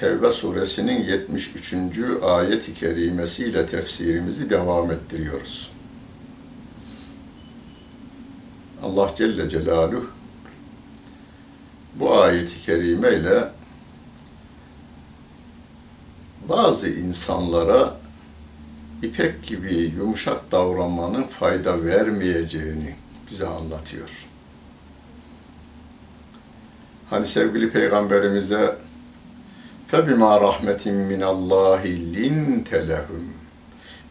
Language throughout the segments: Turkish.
Tevbe suresinin 73. ayet-i kerimesiyle tefsirimizi devam ettiriyoruz. Allah Celle Celaluhu bu ayet-i kerimeyle bazı insanlara ipek gibi yumuşak davranmanın fayda vermeyeceğini bize anlatıyor. Hani sevgili peygamberimize فَبِمَا رَحْمَةٍ مِّنَ اللّٰهِ لِنْتَ لَهُمْ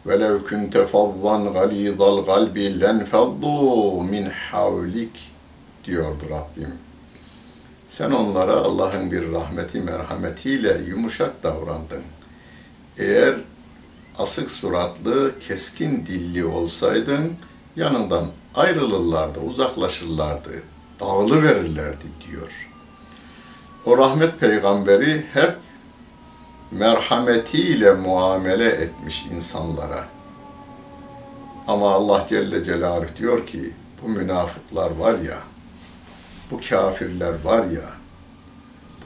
وَلَوْ كُنْتَ فَضًّا غَلِيظَ الْقَلْبِ لَنْفَضُّوا مِنْ حَوْلِكَ diyordu Rabbim. Sen onlara Allah'ın bir rahmeti, merhametiyle yumuşak davrandın. Eğer asık suratlı, keskin dilli olsaydın yanından ayrılırlardı, uzaklaşırlardı, dağılıverirlerdi diyor. O rahmet peygamberi hep merhametiyle muamele etmiş insanlara. Ama Allah Celle Celaluhu diyor ki bu münafıklar var ya, bu kafirler var ya,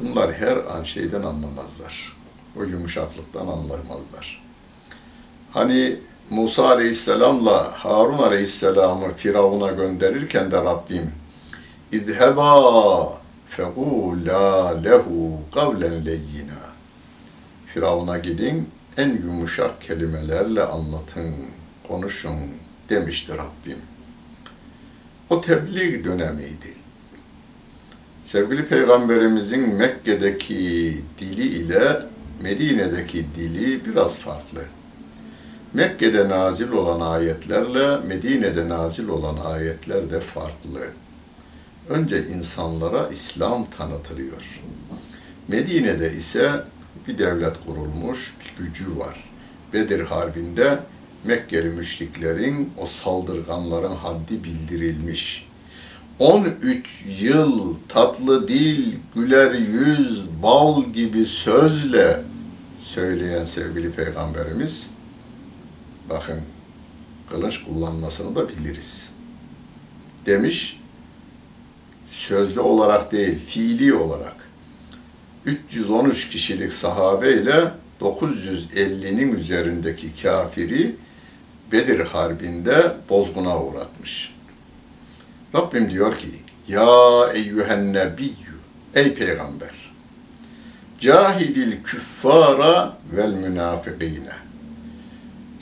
bunlar her an şeyden anlamazlar. O yumuşaklıktan anlamazlar. Hani Musa Aleyhisselam'la Harun Aleyhisselam'ı Firavun'a gönderirken de Rabbim İzheba fegula lehu kavlen leyyina Firavun'a gidin en yumuşak kelimelerle anlatın, konuşun demişti Rabbim. O tebliğ dönemiydi. Sevgili Peygamberimizin Mekke'deki dili ile Medine'deki dili biraz farklı. Mekke'de nazil olan ayetlerle Medine'de nazil olan ayetler de farklı. Önce insanlara İslam tanıtılıyor. Medine'de ise bir devlet kurulmuş, bir gücü var. Bedir Harbi'nde Mekkeli müşriklerin, o saldırganların haddi bildirilmiş. 13 yıl tatlı dil, güler yüz, bal gibi sözle söyleyen sevgili peygamberimiz, bakın kılıç kullanmasını da biliriz. Demiş, sözlü olarak değil, fiili olarak. 313 kişilik sahabe ile 950'nin üzerindeki kafiri Bedir Harbi'nde bozguna uğratmış. Rabbim diyor ki, Ya eyyühen nebiyyü, ey peygamber, cahidil küffara vel münafikine,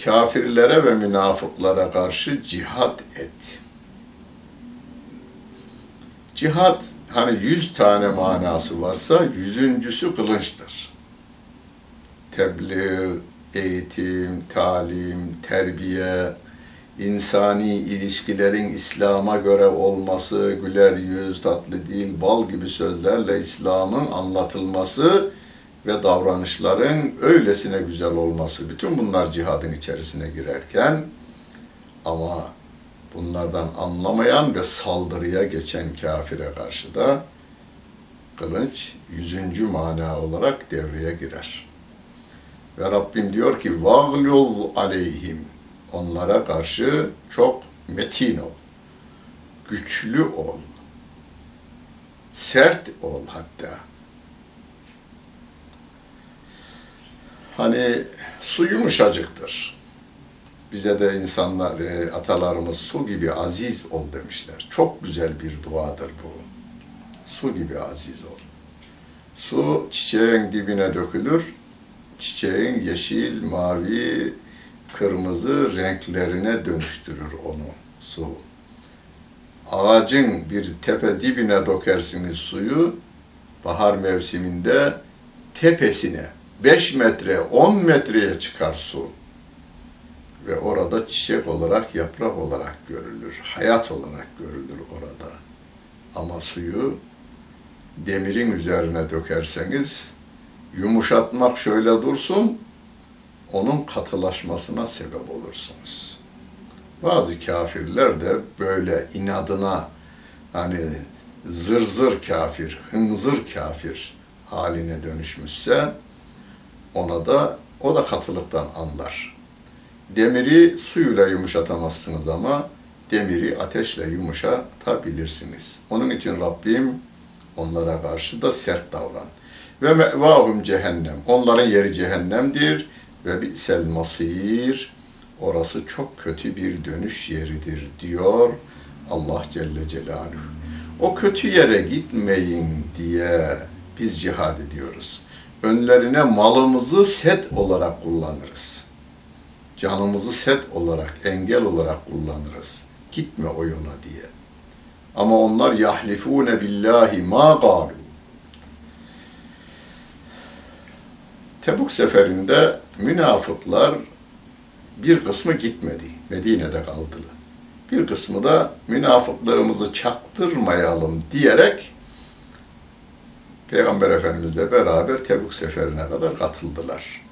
kafirlere ve münafıklara karşı cihat et. Cihat, hani yüz tane manası varsa, yüzüncüsü kılınçtır. Tebliğ, eğitim, talim, terbiye, insani ilişkilerin İslam'a göre olması, güler yüz, tatlı dil, bal gibi sözlerle İslam'ın anlatılması ve davranışların öylesine güzel olması. Bütün bunlar cihadın içerisine girerken ama bunlardan anlamayan ve saldırıya geçen kafire karşı da kılınç yüzüncü mana olarak devreye girer. Ve Rabbim diyor ki vagluz aleyhim onlara karşı çok metin ol. Güçlü ol. Sert ol hatta. Hani su yumuşacıktır. Bize de insanlar, e, atalarımız su gibi aziz ol demişler. Çok güzel bir duadır bu. Su gibi aziz ol. Su çiçeğin dibine dökülür, çiçeğin yeşil, mavi, kırmızı renklerine dönüştürür onu su. Ağacın bir tepe dibine dökersiniz suyu, bahar mevsiminde tepesine 5 metre, 10 metreye çıkar su. Ve orada çiçek olarak, yaprak olarak görülür, hayat olarak görülür orada. Ama suyu demirin üzerine dökerseniz, yumuşatmak şöyle dursun, onun katılaşmasına sebep olursunuz. Bazı kafirler de böyle inadına hani zır zır kafir, hınzır kafir haline dönüşmüşse ona da o da katılıktan anlar. Demiri suyla yumuşatamazsınız ama demiri ateşle yumuşatabilirsiniz. Onun için Rabbim onlara karşı da sert davran. Ve mevahum cehennem. Onların yeri cehennemdir ve bi'sel masir. Orası çok kötü bir dönüş yeridir diyor Allah Celle Celaluhu. O kötü yere gitmeyin diye biz cihad ediyoruz. Önlerine malımızı set olarak kullanırız. Canımızı set olarak, engel olarak kullanırız. Gitme o yola diye. Ama onlar yahlifune billahi ma galu. Tebuk seferinde münafıklar bir kısmı gitmedi. Medine'de kaldılar. Bir kısmı da münafıklığımızı çaktırmayalım diyerek Peygamber Efendimizle beraber Tebuk seferine kadar katıldılar.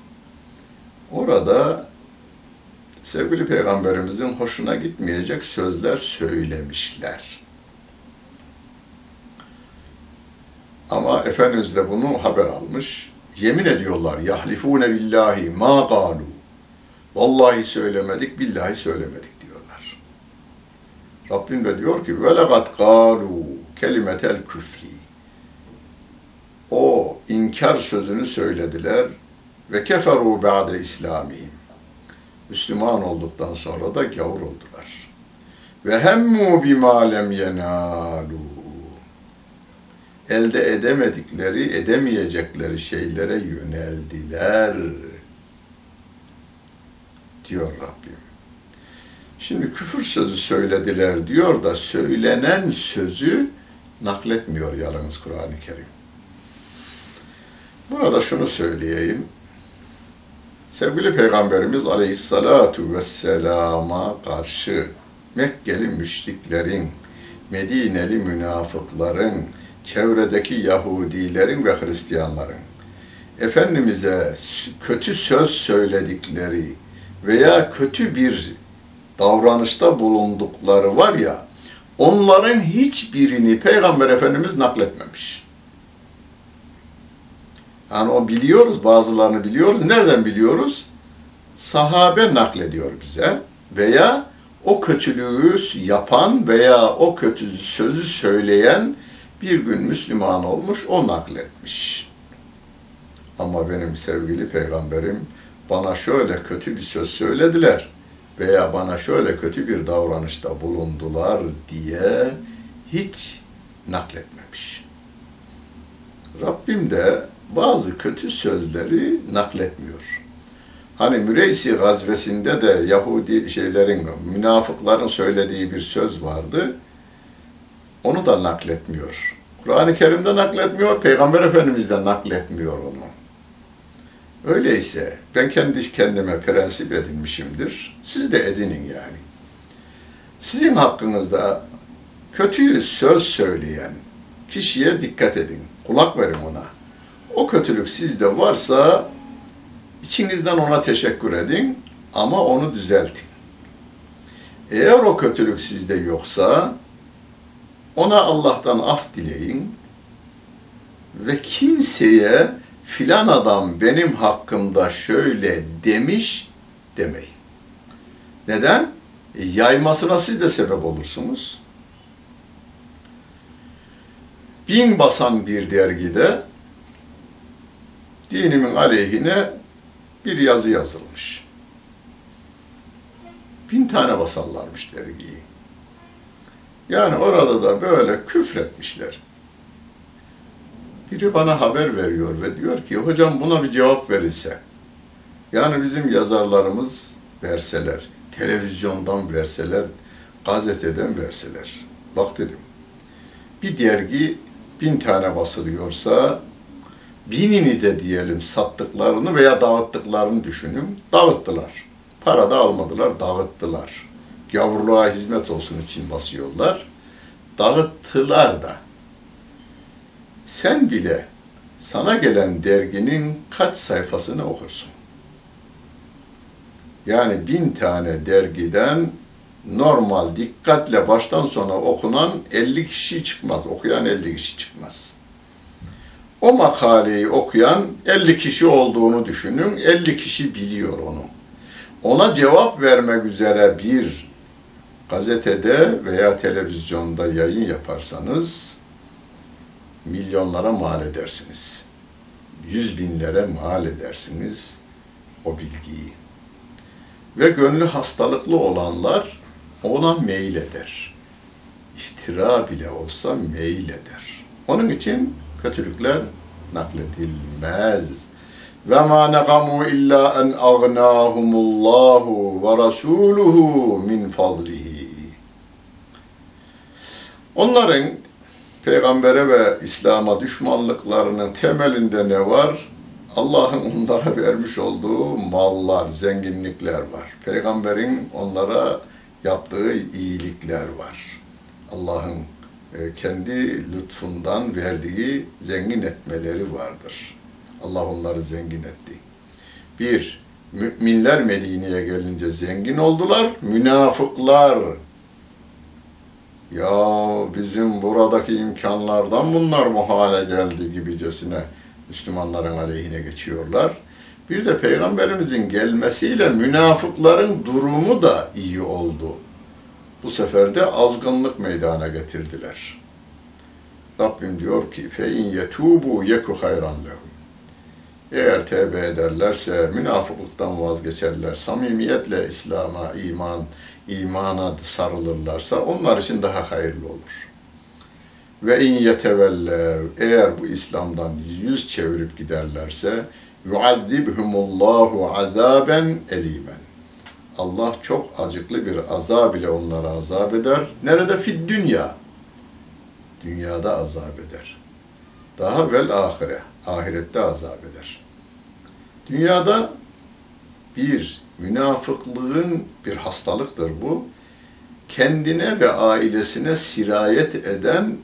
Orada sevgili Peygamberimizin hoşuna gitmeyecek sözler söylemişler. Ama Efendimiz de bunu haber almış. Yemin ediyorlar. Yahlifune billahi ma galu. Vallahi söylemedik, billahi söylemedik diyorlar. Rabbim de diyor ki ve legat galu kelimetel küfri. O inkar sözünü söylediler ve keferu ba'de İslamihim. Müslüman olduktan sonra da gavur oldular. Ve hemmu bima lem yenalu. Elde edemedikleri, edemeyecekleri şeylere yöneldiler. Diyor Rabbim. Şimdi küfür sözü söylediler diyor da söylenen sözü nakletmiyor yalnız Kur'an-ı Kerim. Burada şunu söyleyeyim. Sevgili Peygamberimiz Aleyhissalatu vesselama karşı Mekkeli müşriklerin, Medineli münafıkların, çevredeki Yahudilerin ve Hristiyanların Efendimiz'e kötü söz söyledikleri veya kötü bir davranışta bulundukları var ya, onların hiçbirini Peygamber Efendimiz nakletmemiş. Yani o biliyoruz, bazılarını biliyoruz. Nereden biliyoruz? Sahabe naklediyor bize veya o kötülüğü yapan veya o kötü sözü söyleyen bir gün Müslüman olmuş, o nakletmiş. Ama benim sevgili peygamberim bana şöyle kötü bir söz söylediler veya bana şöyle kötü bir davranışta bulundular diye hiç nakletmemiş. Rabbim de bazı kötü sözleri nakletmiyor. Hani Müreysi gazvesinde de Yahudi şeylerin, münafıkların söylediği bir söz vardı. Onu da nakletmiyor. Kur'an-ı Kerim'de nakletmiyor, Peygamber Efendimiz de nakletmiyor onu. Öyleyse ben kendi kendime prensip edinmişimdir. Siz de edinin yani. Sizin hakkınızda kötü söz söyleyen kişiye dikkat edin. Kulak verin ona. O kötülük sizde varsa içinizden ona teşekkür edin ama onu düzeltin. Eğer o kötülük sizde yoksa ona Allah'tan af dileyin ve kimseye filan adam benim hakkımda şöyle demiş demeyin. Neden? E, yaymasına siz de sebep olursunuz. Bin basan bir dergide dinimin aleyhine bir yazı yazılmış. Bin tane basarlarmış dergiyi. Yani orada da böyle küfretmişler. Biri bana haber veriyor ve diyor ki hocam buna bir cevap verilse. Yani bizim yazarlarımız verseler, televizyondan verseler, gazeteden verseler. Bak dedim, bir dergi bin tane basılıyorsa binini de diyelim sattıklarını veya dağıttıklarını düşünün. Dağıttılar. Para da almadılar, dağıttılar. Gavurluğa hizmet olsun için basıyorlar. Dağıttılar da. Sen bile sana gelen derginin kaç sayfasını okursun? Yani bin tane dergiden normal dikkatle baştan sona okunan 50 kişi çıkmaz. Okuyan 50 kişi çıkmaz. O makaleyi okuyan 50 kişi olduğunu düşünün. 50 kişi biliyor onu. Ona cevap vermek üzere bir gazetede veya televizyonda yayın yaparsanız milyonlara mal edersiniz. Yüz binlere mal edersiniz o bilgiyi. Ve gönlü hastalıklı olanlar ona meyleder. İftira bile olsa meyleder. Onun için kötülükler nakledilmez. Ve ma nekamu illa en agnahumullahu ve rasuluhu min fadlihi. Onların peygambere ve İslam'a düşmanlıklarının temelinde ne var? Allah'ın onlara vermiş olduğu mallar, zenginlikler var. Peygamberin onlara yaptığı iyilikler var. Allah'ın kendi lütfundan verdiği zengin etmeleri vardır. Allah onları zengin etti. Bir, müminler Medine'ye gelince zengin oldular, münafıklar ya bizim buradaki imkanlardan bunlar bu hale geldi gibicesine Müslümanların aleyhine geçiyorlar. Bir de Peygamberimizin gelmesiyle münafıkların durumu da iyi oldu. Bu sefer de azgınlık meydana getirdiler. Rabbim diyor ki in yetubu yeku hayran lehum. Eğer tevbe ederlerse, münafıklıktan vazgeçerler, samimiyetle İslam'a, iman, imana sarılırlarsa onlar için daha hayırlı olur. Ve in yetevelle eğer bu İslam'dan yüz çevirip giderlerse yuazzibhumullahu azaben elimen. Allah çok acıklı bir azab ile onlara azap eder. Nerede? Fid dünya. Dünyada azap eder. Daha vel ahire. Ahirette azap eder. Dünyada bir münafıklığın bir hastalıktır bu. Kendine ve ailesine sirayet eden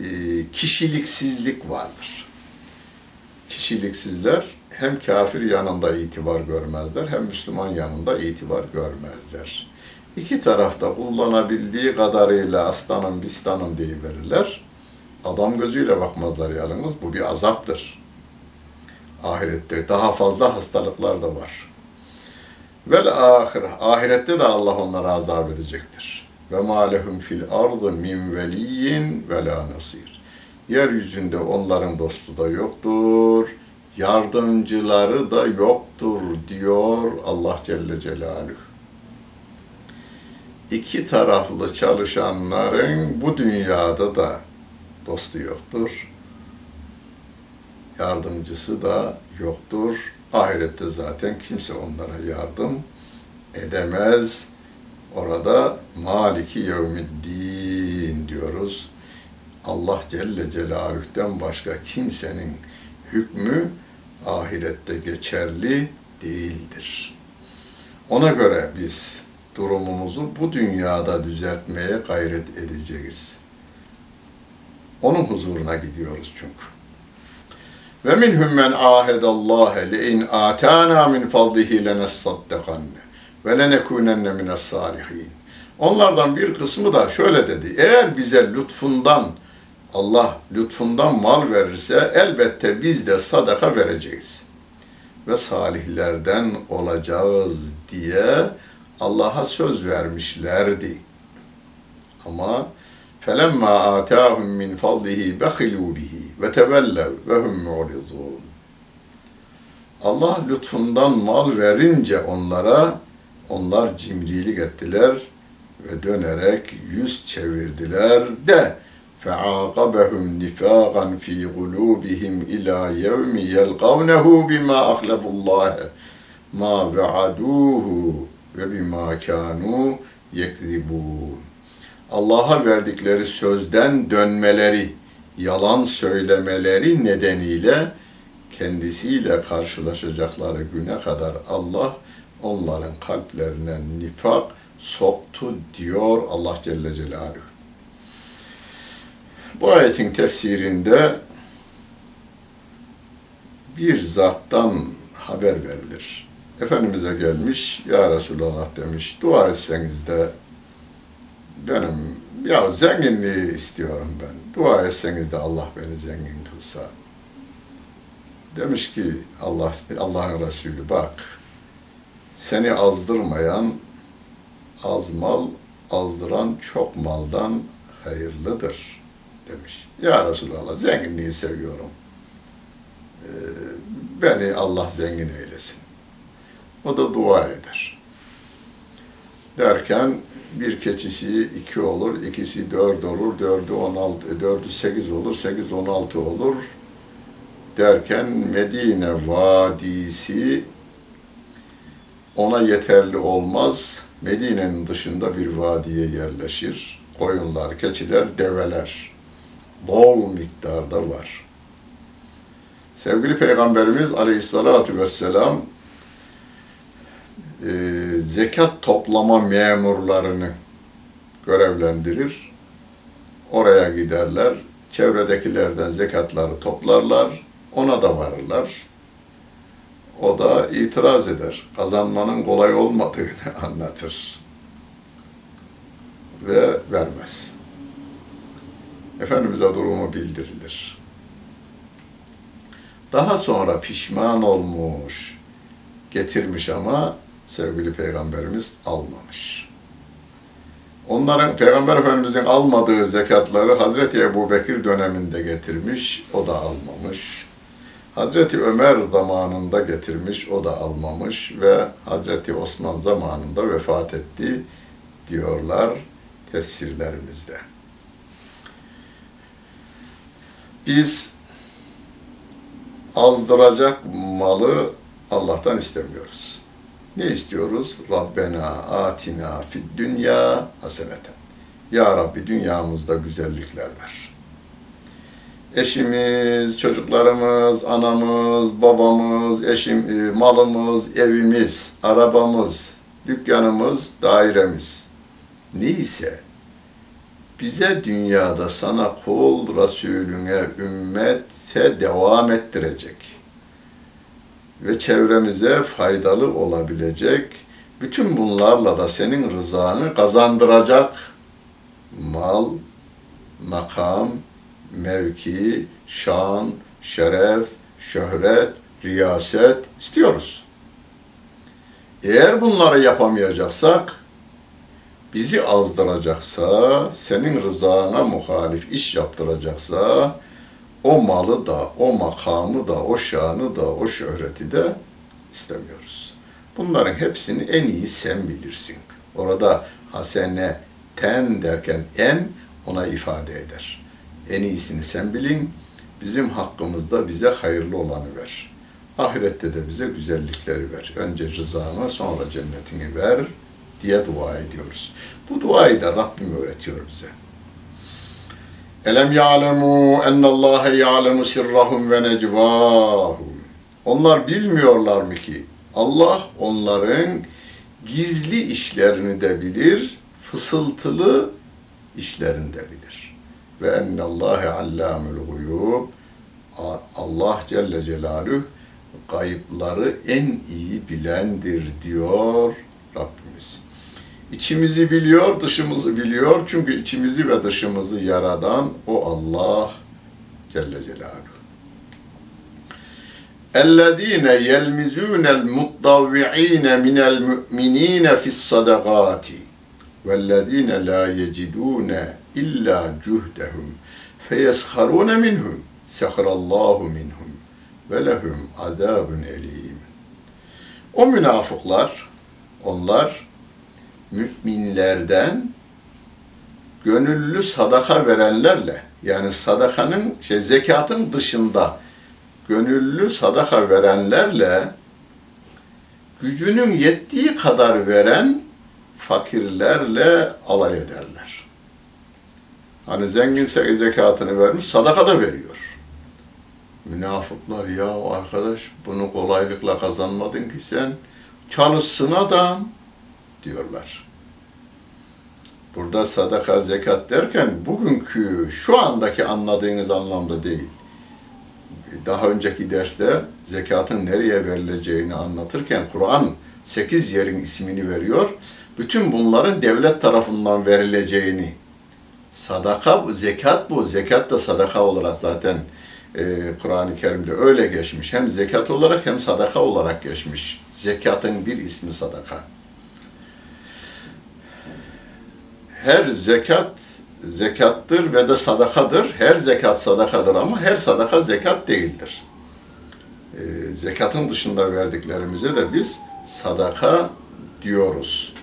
e, kişiliksizlik vardır. Kişiliksizler hem kafir yanında itibar görmezler hem Müslüman yanında itibar görmezler. İki tarafta kullanabildiği kadarıyla aslanım bistanım verirler. Adam gözüyle bakmazlar yalnız. Bu bir azaptır. Ahirette daha fazla hastalıklar da var. Vel ahire. Ahirette de Allah onlara azap edecektir. Ve ma lehum fil ardı min veliyyin ve la nasir. Yeryüzünde onların dostu da yoktur, yardımcıları da yoktur diyor Allah Celle Celaluhu. İki taraflı çalışanların bu dünyada da dostu yoktur, yardımcısı da yoktur. Ahirette zaten kimse onlara yardım edemez. Orada Maliki Yevmiddin diyoruz. Allah Celle Celaluh'ten başka kimsenin hükmü ahirette geçerli değildir. Ona göre biz durumumuzu bu dünyada düzeltmeye gayret edeceğiz. Onun huzuruna gidiyoruz çünkü. Ve minhum men ahedallâhe le in âtâna min fadlihi lenessaddekanne ve lenekunenne mines salihin. Onlardan bir kısmı da şöyle dedi. Eğer bize lütfundan Allah lütfundan mal verirse elbette biz de sadaka vereceğiz. Ve salihlerden olacağız diye Allah'a söz vermişlerdi. Ama فَلَمَّا آتَاهُمْ مِنْ فَضْلِهِ بَخِلُوا بِهِ وَتَوَلَّوْا وَهُمْ مُعْرِضُونَ Allah lütfundan mal verince onlara, onlar cimrilik ettiler ve dönerek yüz çevirdiler de فَعَاقَبَهُمْ نِفَاقًا ف۪ي قُلُوبِهِمْ اِلَى يَوْمِ يَلْقَوْنَهُ بِمَا أَخْلَفُوا اللّٰهَ مَا وَعَدُوهُ وَبِمَا كَانُوا يَكْذِبُونَ Allah'a verdikleri sözden dönmeleri, yalan söylemeleri nedeniyle kendisiyle karşılaşacakları güne kadar Allah onların kalplerine nifak soktu diyor Allah Celle Celaluhu. Bu ayetin tefsirinde bir zattan haber verilir. Efendimiz'e gelmiş, Ya Resulallah demiş, dua etseniz de benim, ya zenginliği istiyorum ben. Dua etseniz de Allah beni zengin kılsa. Demiş ki Allah Allah'ın Resulü bak, seni azdırmayan az mal, azdıran çok maldan hayırlıdır demiş. Ya Resulallah zenginliği seviyorum. Ee, beni Allah zengin eylesin. O da dua eder. Derken bir keçisi iki olur, ikisi dört olur, dördü on altı, dördü sekiz olur, sekiz on altı olur. Derken Medine Vadisi ona yeterli olmaz. Medine'nin dışında bir vadiye yerleşir. Koyunlar, keçiler, develer bol miktarda var. Sevgili Peygamberimiz Aleyhisselatü Vesselam e, zekat toplama memurlarını görevlendirir. Oraya giderler. Çevredekilerden zekatları toplarlar. Ona da varırlar. O da itiraz eder. Kazanmanın kolay olmadığını anlatır. Ve vermez. Efendimiz'e durumu bildirilir. Daha sonra pişman olmuş, getirmiş ama sevgili Peygamberimiz almamış. Onların Peygamber Efendimiz'in almadığı zekatları Hazreti Ebu Bekir döneminde getirmiş, o da almamış. Hazreti Ömer zamanında getirmiş, o da almamış ve Hazreti Osman zamanında vefat etti diyorlar tefsirlerimizde. Biz azdıracak malı Allah'tan istemiyoruz. Ne istiyoruz? Rabbena atina fid dünya haseneten. Ya Rabbi dünyamızda güzellikler ver. Eşimiz, çocuklarımız, anamız, babamız, eşim, e, malımız, evimiz, arabamız, dükkanımız, dairemiz neyse bize dünyada sana kul, Resulüne, ümmete devam ettirecek. Ve çevremize faydalı olabilecek, bütün bunlarla da senin rızanı kazandıracak. Mal, makam, mevki, şan, şeref, şöhret, riyaset istiyoruz. Eğer bunları yapamayacaksak, bizi azdıracaksa, senin rızana muhalif iş yaptıracaksa, o malı da, o makamı da, o şanı da, o şöhreti de istemiyoruz. Bunların hepsini en iyi sen bilirsin. Orada hasene ten derken en ona ifade eder. En iyisini sen bilin, bizim hakkımızda bize hayırlı olanı ver. Ahirette de bize güzellikleri ver. Önce rızanı sonra cennetini ver diye dua ediyoruz. Bu duayı da Rabbim öğretiyor bize. Elem ya'lemu ennallâhe ya'lemu sirrahum ve necvâhum. Onlar bilmiyorlar mı ki Allah onların gizli işlerini de bilir, fısıltılı işlerini de bilir. Ve ennallâhe allâmul guyub. Allah Celle Celaluhu kayıpları en iyi bilendir diyor Rabbimiz. İçimizi biliyor, dışımızı biliyor. Çünkü içimizi ve dışımızı yaradan o Allah Celle Celaluhu. اَلَّذ۪ينَ يَلْمِزُونَ الْمُطَّوِّع۪ينَ مِنَ الْمُؤْمِن۪ينَ فِي الصَّدَقَاتِ وَالَّذ۪ينَ لَا يَجِدُونَ اِلَّا جُهْدَهُمْ فَيَسْخَرُونَ مِنْهُمْ سَخَرَ اللّٰهُ مِنْهُمْ وَلَهُمْ عَذَابٌ اَل۪يمٌ O münafıklar, onlar müminlerden gönüllü sadaka verenlerle yani sadakanın şey zekatın dışında gönüllü sadaka verenlerle gücünün yettiği kadar veren fakirlerle alay ederler. Hani zenginse zekatını vermiş, sadaka da veriyor. Münafıklar ya arkadaş bunu kolaylıkla kazanmadın ki sen çalışsın adam diyorlar. Burada sadaka, zekat derken bugünkü, şu andaki anladığınız anlamda değil. Daha önceki derste zekatın nereye verileceğini anlatırken Kur'an 8 yerin ismini veriyor. Bütün bunların devlet tarafından verileceğini sadaka, zekat bu. Zekat da sadaka olarak zaten e, Kur'an-ı Kerim'de öyle geçmiş. Hem zekat olarak hem sadaka olarak geçmiş. Zekatın bir ismi sadaka. Her zekat zekattır ve de sadakadır. Her zekat sadakadır ama her sadaka zekat değildir. E, zekatın dışında verdiklerimize de biz sadaka diyoruz.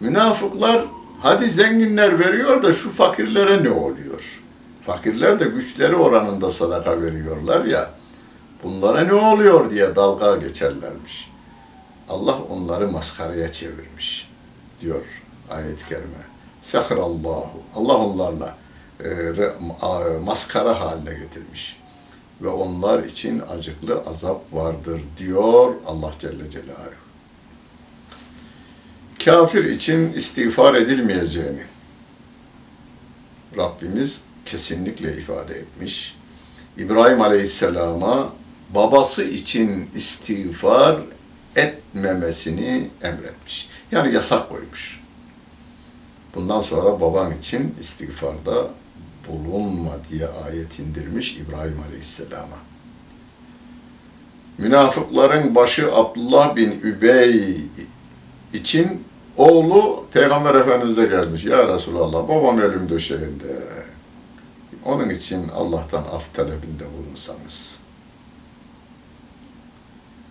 Münafıklar hadi zenginler veriyor da şu fakirlere ne oluyor? Fakirler de güçleri oranında sadaka veriyorlar ya. Bunlara ne oluyor diye dalga geçerlermiş. Allah onları maskaraya çevirmiş diyor ayet-i kerime. Sehrallahu. Allah onlarla e, maskara haline getirmiş. Ve onlar için acıklı azap vardır diyor Allah Celle Celaluhu. Kafir için istiğfar edilmeyeceğini Rabbimiz kesinlikle ifade etmiş. İbrahim Aleyhisselam'a babası için istiğfar etmemesini emretmiş. Yani yasak koymuş. Bundan sonra baban için istiğfarda bulunma diye ayet indirmiş İbrahim Aleyhisselam'a. Münafıkların başı Abdullah bin Übey için oğlu Peygamber Efendimiz'e gelmiş. Ya Resulallah babam ölüm döşeğinde. Onun için Allah'tan af talebinde bulunsanız.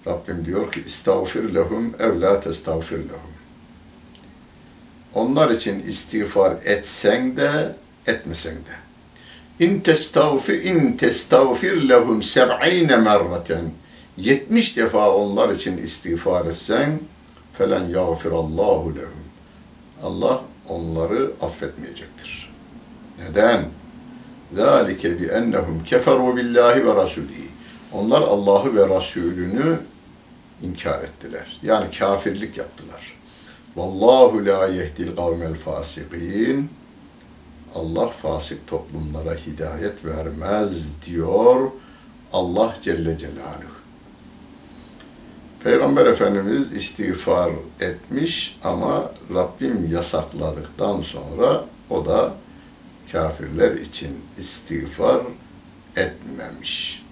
Rabbim diyor ki istağfir lehum ev la testağfir lehum. Onlar için istiğfar etsen de etmesen de. İn testavfir in testavfir lehum 70 merraten. 70 defa onlar için istiğfar etsen felen yağfirallahu lehum. Allah onları affetmeyecektir. Neden? Zalike bi ennehum keferu billahi ve rasulihi. Onlar Allah'ı ve Resulünü inkar ettiler. Yani kafirlik yaptılar. Vallahu la yehdil kavmel fasikin. Allah fasık toplumlara hidayet vermez diyor Allah Celle Celaluhu. Peygamber Efendimiz istiğfar etmiş ama Rabbim yasakladıktan sonra o da kafirler için istiğfar etmemiş.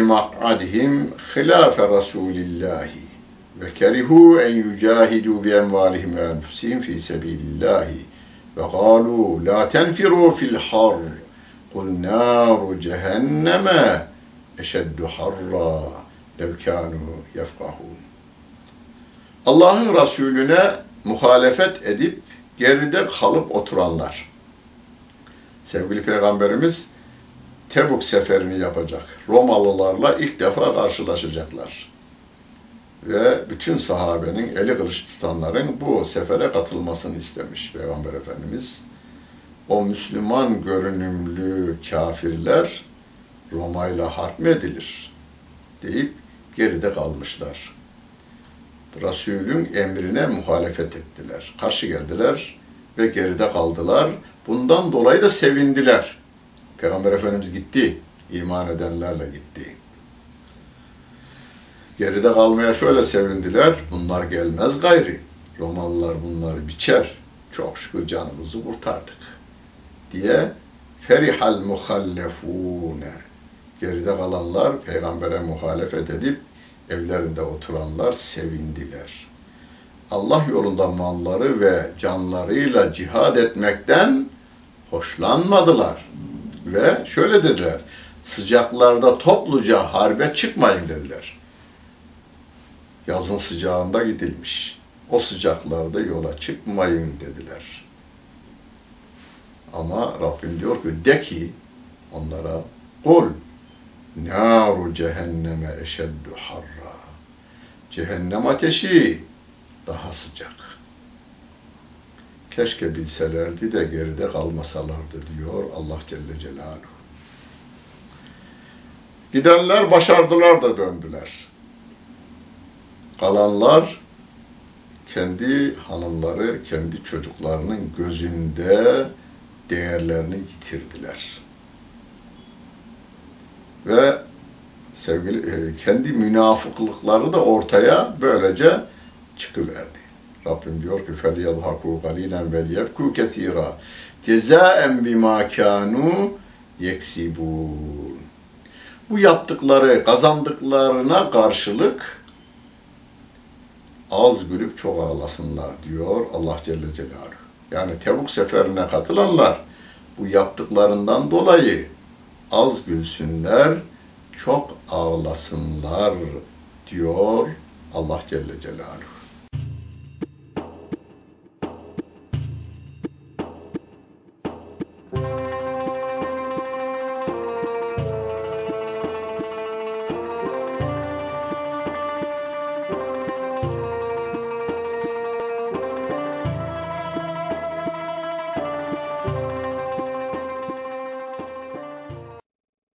Maq'adihim hilafe Resulillah ve kerihu en yucahidu bi emvalihim ve enfusihim fi sabilillah ve qalu la tenfiru fil har kul naru cehenneme eşeddu harra lev kanu yefkahun. Allah'ın Resulüne muhalefet edip geride kalıp oturanlar. Sevgili Peygamberimiz Tebuk seferini yapacak. Romalılarla ilk defa karşılaşacaklar. Ve bütün sahabenin eli kılıç tutanların bu sefere katılmasını istemiş Peygamber Efendimiz. O Müslüman görünümlü kafirler Roma ile harp mı edilir deyip geride kalmışlar. Resulün emrine muhalefet ettiler. Karşı geldiler ve geride kaldılar. Bundan dolayı da sevindiler. Peygamber Efendimiz gitti. iman edenlerle gitti. Geride kalmaya şöyle sevindiler. Bunlar gelmez gayri. Romalılar bunları biçer. Çok şükür canımızı kurtardık. Diye ferihal muhallefune. Geride kalanlar peygambere muhalefet edip evlerinde oturanlar sevindiler. Allah yolunda malları ve canlarıyla cihad etmekten hoşlanmadılar. Ve şöyle dediler, sıcaklarda topluca harbe çıkmayın dediler. Yazın sıcağında gidilmiş. O sıcaklarda yola çıkmayın dediler. Ama Rabbim diyor ki de ki onlara kul Naru cehenneme eşeddu harra. Cehennem ateşi daha sıcak. Keşke bilselerdi de geride kalmasalardı diyor Allah Celle Celaluhu. Gidenler başardılar da döndüler. Kalanlar kendi hanımları, kendi çocuklarının gözünde değerlerini yitirdiler. Ve sevgili e, kendi münafıklıkları da ortaya böylece çıkıverdi. Rabbim diyor ki فَلْيَضْحَكُوا قَلِيلًا وَلْيَبْكُوا كَثِيرًا جَزَاءً بِمَا كَانُوا يَكْسِبُونَ Bu yaptıkları, kazandıklarına karşılık az gülüp çok ağlasınlar diyor Allah Celle Celaluhu. Yani Tebuk seferine katılanlar bu yaptıklarından dolayı az gülsünler, çok ağlasınlar diyor Allah Celle Celaluhu.